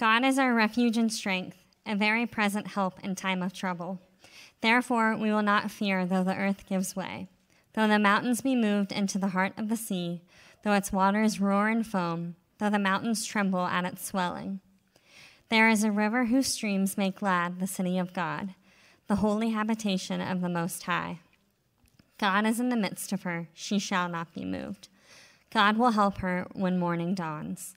God is our refuge and strength, a very present help in time of trouble. Therefore, we will not fear though the earth gives way, though the mountains be moved into the heart of the sea, though its waters roar and foam, though the mountains tremble at its swelling. There is a river whose streams make glad the city of God, the holy habitation of the Most High. God is in the midst of her, she shall not be moved. God will help her when morning dawns.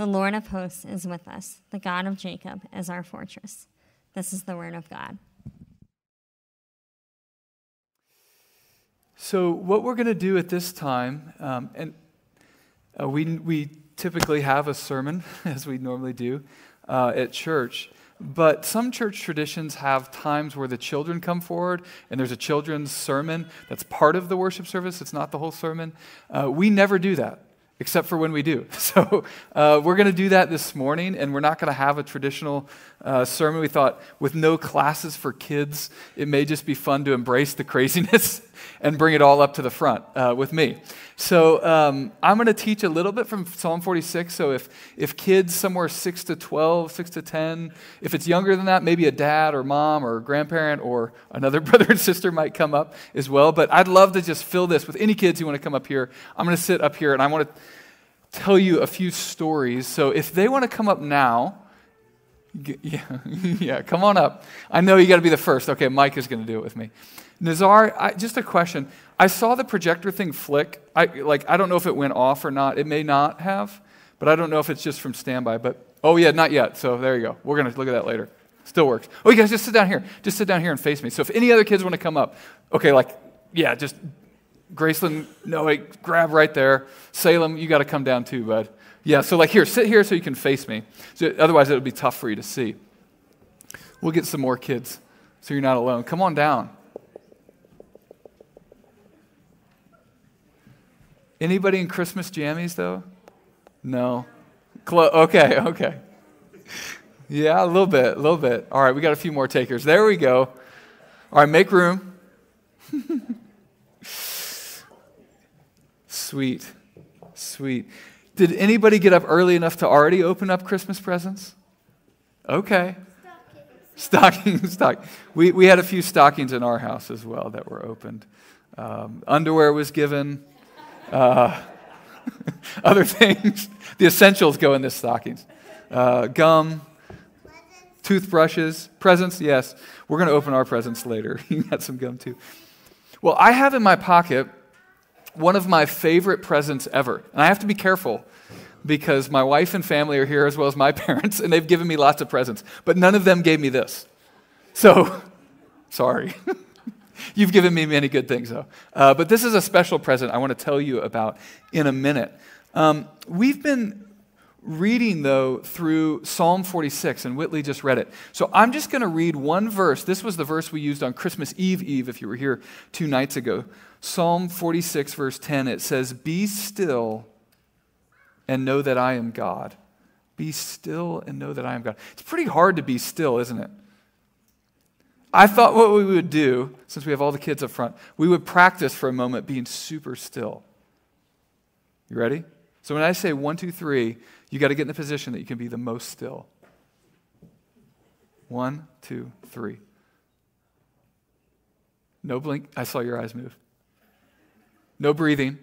The Lord of hosts is with us. The God of Jacob is our fortress. This is the word of God. So, what we're going to do at this time, um, and uh, we, we typically have a sermon, as we normally do uh, at church. But some church traditions have times where the children come forward and there's a children's sermon that's part of the worship service. It's not the whole sermon. Uh, we never do that except for when we do. So uh, we're going to do that this morning, and we're not going to have a traditional uh, sermon. We thought with no classes for kids, it may just be fun to embrace the craziness and bring it all up to the front uh, with me. So um, I'm going to teach a little bit from Psalm 46. So if, if kids somewhere 6 to 12, 6 to 10, if it's younger than that, maybe a dad or mom or grandparent or another brother and sister might come up as well. But I'd love to just fill this with any kids who want to come up here. I'm going to sit up here and I want to tell you a few stories. So if they want to come up now, yeah, yeah, come on up. I know you got to be the first. Okay, Mike is going to do it with me. Nazar, I, just a question. I saw the projector thing flick. I, like, I don't know if it went off or not. It may not have, but I don't know if it's just from standby. But, oh, yeah, not yet. So there you go. We're going to look at that later. Still works. Oh, you guys just sit down here. Just sit down here and face me. So if any other kids want to come up, okay, like, yeah, just Graceland, no, grab right there. Salem, you got to come down too, bud. Yeah, so like here, sit here so you can face me. So otherwise, it would be tough for you to see. We'll get some more kids so you're not alone. Come on down. Anybody in Christmas jammies, though? No. Clo- okay, okay. Yeah, a little bit, a little bit. All right, we got a few more takers. There we go. All right, make room. sweet, sweet. Did anybody get up early enough to already open up Christmas presents? Okay. Stockings, stock. We, we had a few stockings in our house as well that were opened. Um, underwear was given. Uh, other things, the essentials go in the stockings. Uh, gum, toothbrushes, presents, yes. We're going to open our presents later. you got some gum too. Well, I have in my pocket one of my favorite presents ever. And I have to be careful because my wife and family are here as well as my parents, and they've given me lots of presents. But none of them gave me this. So, sorry. You've given me many good things, though. Uh, but this is a special present I want to tell you about in a minute. Um, we've been reading, though, through Psalm 46, and Whitley just read it. So I'm just going to read one verse. This was the verse we used on Christmas Eve Eve, if you were here two nights ago. Psalm 46, verse 10, it says, Be still and know that I am God. Be still and know that I am God. It's pretty hard to be still, isn't it? I thought what we would do, since we have all the kids up front, we would practice for a moment being super still. You ready? So when I say one, two, three, you got to get in the position that you can be the most still. One, two, three. No blink. I saw your eyes move. No breathing.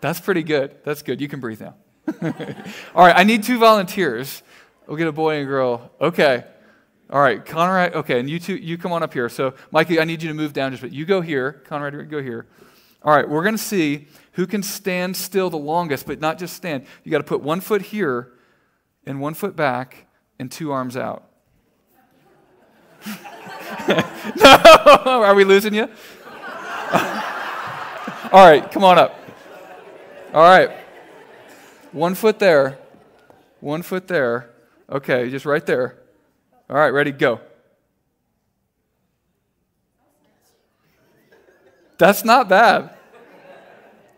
That's pretty good. That's good. You can breathe now. All right, I need two volunteers. We'll get a boy and a girl. Okay. All right, Conrad. Okay, and you two, you come on up here. So, Mikey, I need you to move down just a bit. You go here. Conrad, go here. All right, we're going to see who can stand still the longest, but not just stand. You got to put one foot here and one foot back and two arms out. no, are we losing you? All right, come on up. All right. One foot there. One foot there. Okay, just right there. All right, ready, go. That's not bad.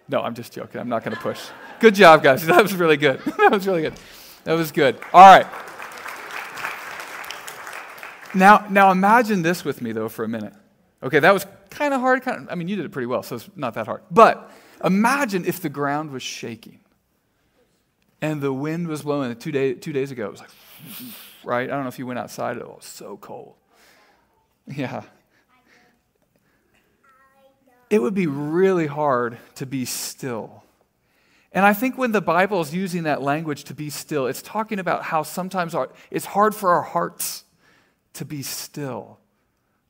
No, I'm just joking. I'm not going to push. Good job, guys. That was really good. that was really good. That was good. All right. Now, now imagine this with me, though, for a minute. Okay, that was kind of hard. Kind of, I mean, you did it pretty well, so it's not that hard. But imagine if the ground was shaking and the wind was blowing. Two, day, two days ago, it was like, right? I don't know if you went outside. It was so cold. Yeah. It would be really hard to be still. And I think when the Bible is using that language to be still, it's talking about how sometimes our, it's hard for our hearts to be still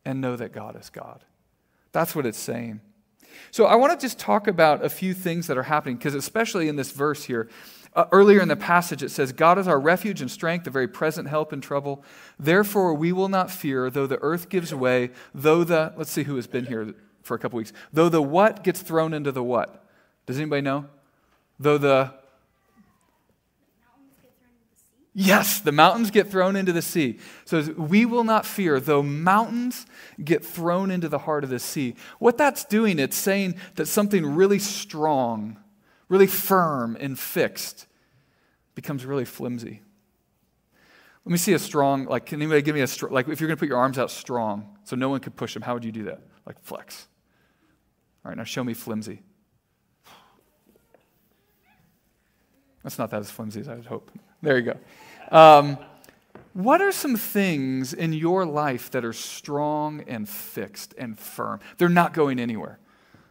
and know that God is God. That's what it's saying. So I want to just talk about a few things that are happening, because especially in this verse here, uh, earlier in the passage, it says, God is our refuge and strength, a very present help in trouble. Therefore, we will not fear, though the earth gives way, though the, let's see who has been here for a couple weeks, though the what gets thrown into the what? Does anybody know? Though the Yes, the mountains get thrown into the sea. So we will not fear, though mountains get thrown into the heart of the sea. What that's doing, it's saying that something really strong, really firm and fixed becomes really flimsy. Let me see a strong, like, can anybody give me a strong, like, if you're going to put your arms out strong so no one could push them, how would you do that? Like, flex. All right, now show me flimsy. That's not that as flimsy as I would hope. There you go. Um, what are some things in your life that are strong and fixed and firm? They're not going anywhere.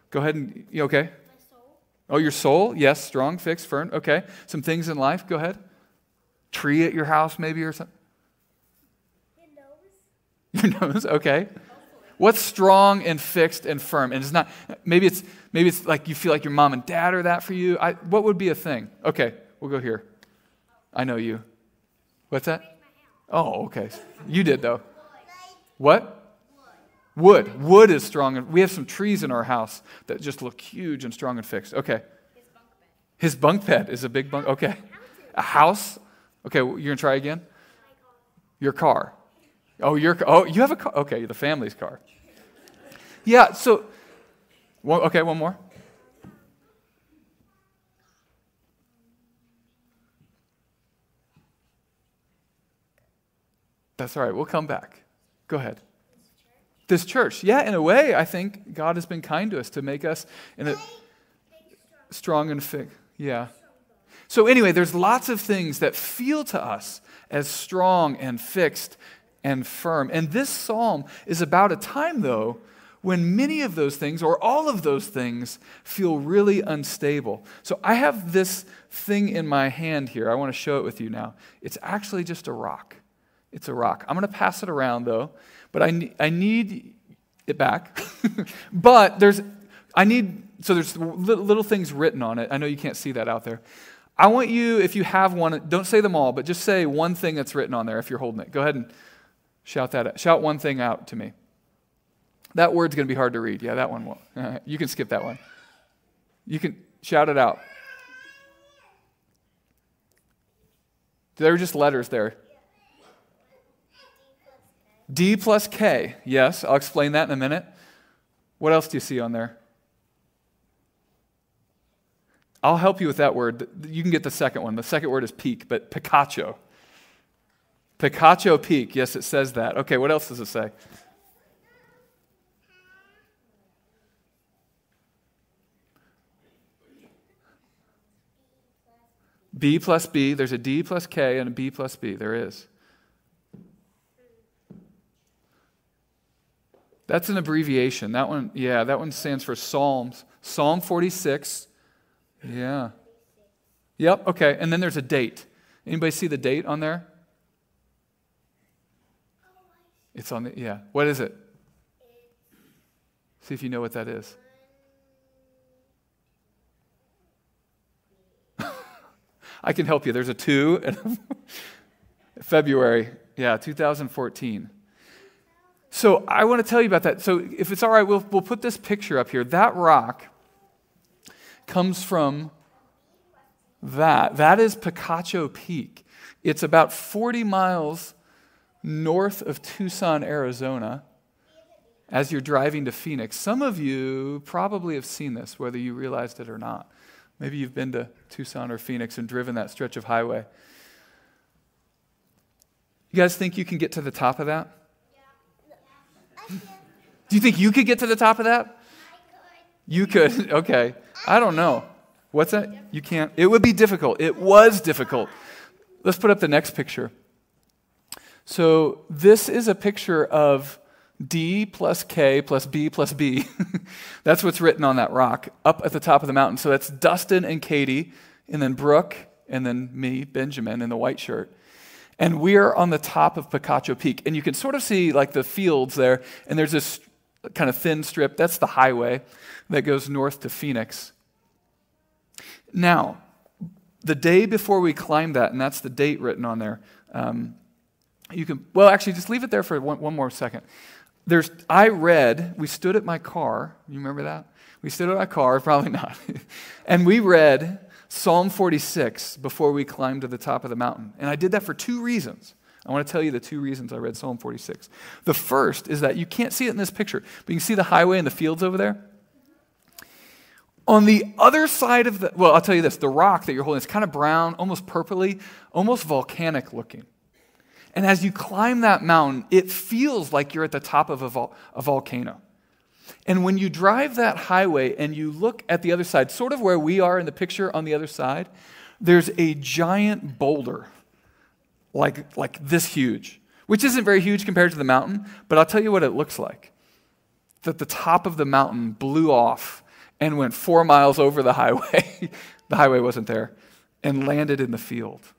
Go ahead and, you okay? Oh, your soul? Yes, strong, fixed, firm. Okay. Some things in life? Go ahead. Tree at your house, maybe, or something? Your nose. Your nose? Okay. What's strong and fixed and firm? And it's not, maybe it's, maybe it's like you feel like your mom and dad are that for you. I, what would be a thing? Okay, we'll go here. I know you. What's that? Oh, okay. You did, though. What? Wood. Wood is strong. and We have some trees in our house that just look huge and strong and fixed. Okay. His bunk bed is a big bunk. Okay. A house? Okay, you're going to try again? Your car. Oh, your Oh, you have a car. Okay, the family's car. Yeah, so, one, okay, one more. That's all right. We'll come back. Go ahead. This church. Yeah, in a way, I think God has been kind to us to make us in a strong and fit. Yeah. So anyway, there's lots of things that feel to us as strong and fixed and firm. And this psalm is about a time, though, when many of those things, or all of those things, feel really unstable. So I have this thing in my hand here. I want to show it with you now. It's actually just a rock. It's a rock. I'm going to pass it around though, but I, I need it back. but there's, I need, so there's little things written on it. I know you can't see that out there. I want you, if you have one, don't say them all, but just say one thing that's written on there if you're holding it. Go ahead and shout that, out. shout one thing out to me. That word's going to be hard to read. Yeah, that one will. Uh, you can skip that one. You can shout it out. There are just letters there. D plus K. Yes, I'll explain that in a minute. What else do you see on there? I'll help you with that word. You can get the second one. The second word is peak, but Picacho. Picacho peak. Yes, it says that. Okay, what else does it say? B plus B. There's a D plus K and a B plus B. There is. That's an abbreviation. That one, yeah, that one stands for Psalms. Psalm 46. Yeah. Yep, okay. And then there's a date. Anybody see the date on there? It's on the, yeah. What is it? See if you know what that is. I can help you. There's a two. February, yeah, 2014. So I want to tell you about that. So if it's all right, we'll, we'll put this picture up here. That rock comes from that. That is Picacho Peak. It's about 40 miles north of Tucson, Arizona, as you're driving to Phoenix. Some of you probably have seen this, whether you realized it or not. Maybe you've been to Tucson or Phoenix and driven that stretch of highway. You guys think you can get to the top of that? Do you think you could get to the top of that? You could. Okay. I don't know. What's that? You can't. It would be difficult. It was difficult. Let's put up the next picture. So, this is a picture of D plus K plus B plus B. that's what's written on that rock up at the top of the mountain. So, that's Dustin and Katie, and then Brooke, and then me, Benjamin, in the white shirt. And we're on the top of Picacho Peak. And you can sort of see like the fields there, and there's this kind of thin strip. That's the highway that goes north to Phoenix. Now, the day before we climbed that, and that's the date written on there. Um, you can, well, actually, just leave it there for one, one more second. There's, I read, we stood at my car. You remember that? We stood at my car, probably not. and we read Psalm 46 before we climbed to the top of the mountain. And I did that for two reasons. I want to tell you the two reasons I read Psalm 46. The first is that you can't see it in this picture, but you can see the highway and the fields over there. On the other side of the, well, I'll tell you this the rock that you're holding is kind of brown, almost purpley, almost volcanic looking. And as you climb that mountain, it feels like you're at the top of a, vol- a volcano. And when you drive that highway and you look at the other side, sort of where we are in the picture on the other side, there's a giant boulder, like, like this huge, which isn't very huge compared to the mountain, but I'll tell you what it looks like. That the top of the mountain blew off and went four miles over the highway. the highway wasn't there, and landed in the field.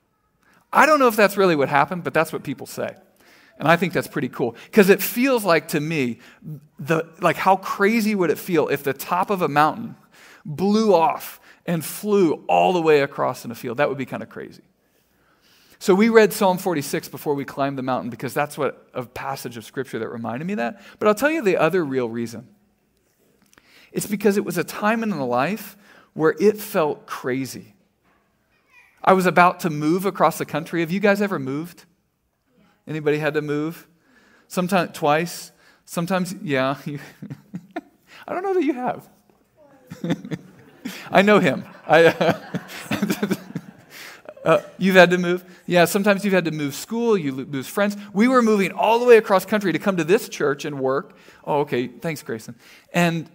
I don't know if that's really what happened, but that's what people say. And I think that's pretty cool because it feels like to me, the, like how crazy would it feel if the top of a mountain blew off and flew all the way across in a field? That would be kind of crazy. So we read Psalm 46 before we climbed the mountain because that's what a passage of scripture that reminded me that. But I'll tell you the other real reason. It's because it was a time in the life where it felt crazy. I was about to move across the country. Have you guys ever moved? Anybody had to move? Sometimes twice. Sometimes, yeah. I don't know that you have. I know him. I, uh, you've had to move? Yeah, sometimes you've had to move school, you lose friends. We were moving all the way across country to come to this church and work. Oh, okay. Thanks, Grayson. And,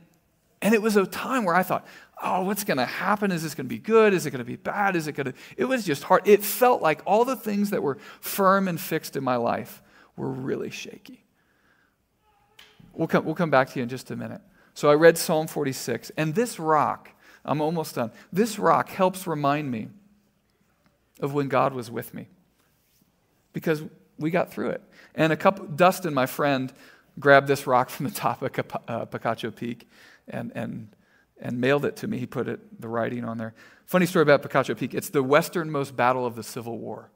and it was a time where I thought, oh, what's going to happen? Is this going to be good? Is it going to be bad? Is it going to. It was just hard. It felt like all the things that were firm and fixed in my life were really shaky. We'll come, we'll come back to you in just a minute. So I read Psalm 46, and this rock, I'm almost done. This rock helps remind me of when God was with me because we got through it. And a couple, Dustin, my friend, grabbed this rock from the top of uh, Picacho Peak and, and and mailed it to me. He put it, the writing on there. Funny story about Picacho Peak. It's the westernmost battle of the Civil War.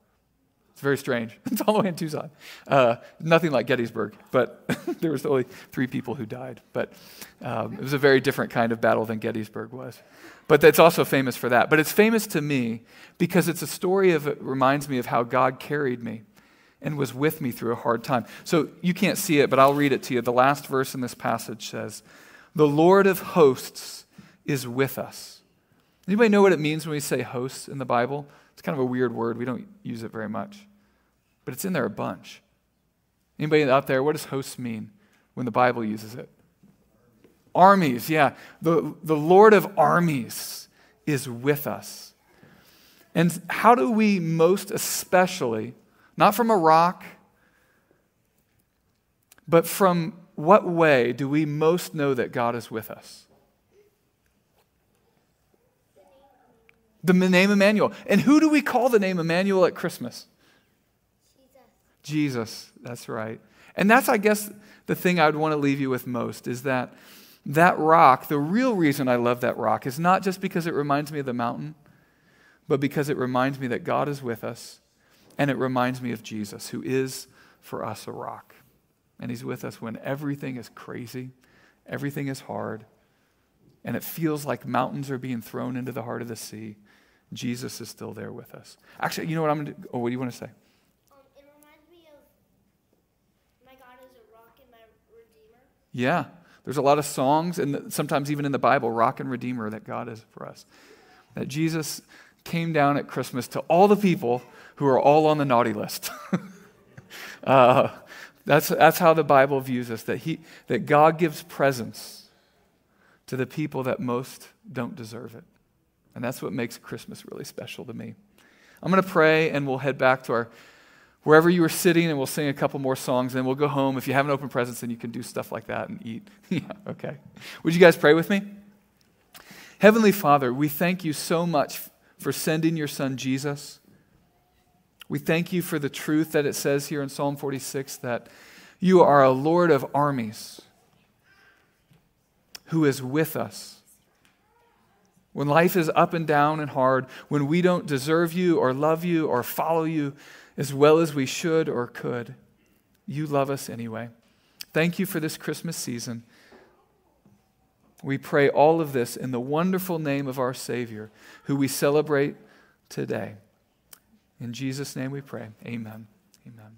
It's very strange. It's all the way in Tucson. Uh, nothing like Gettysburg, but there was only three people who died. But um, it was a very different kind of battle than Gettysburg was. But it's also famous for that. But it's famous to me because it's a story of, it reminds me of how God carried me and was with me through a hard time. So you can't see it, but I'll read it to you. The last verse in this passage says, The Lord of hosts is with us. Anybody know what it means when we say hosts in the Bible? It's kind of a weird word. We don't use it very much. But it's in there a bunch. Anybody out there, what does hosts mean when the Bible uses it? Armies, yeah. The, the Lord of armies is with us. And how do we most especially, not from a rock, but from what way do we most know that God is with us? The name Immanuel. And who do we call the name Immanuel at Christmas? Jesus. Jesus, that's right. And that's, I guess, the thing I would want to leave you with most is that that rock, the real reason I love that rock is not just because it reminds me of the mountain, but because it reminds me that God is with us and it reminds me of Jesus, who is for us a rock. And he's with us when everything is crazy, everything is hard, and it feels like mountains are being thrown into the heart of the sea Jesus is still there with us. Actually, you know what I'm going to do? Oh, what do you want to say? Um, it reminds me of my God is a rock and my redeemer. Yeah. There's a lot of songs, and sometimes even in the Bible, rock and redeemer that God is for us. That Jesus came down at Christmas to all the people who are all on the naughty list. uh, that's, that's how the Bible views us, that, he, that God gives presents to the people that most don't deserve it. And that's what makes Christmas really special to me. I'm going to pray, and we'll head back to our wherever you were sitting, and we'll sing a couple more songs, and we'll go home. If you have an open presence, then you can do stuff like that and eat. yeah, okay. Would you guys pray with me? Heavenly Father, we thank you so much for sending your son Jesus. We thank you for the truth that it says here in Psalm 46 that you are a Lord of armies who is with us. When life is up and down and hard, when we don't deserve you or love you or follow you, as well as we should or could. You love us anyway. Thank you for this Christmas season. We pray all of this in the wonderful name of our Savior, who we celebrate today. In Jesus' name we pray. Amen. Amen.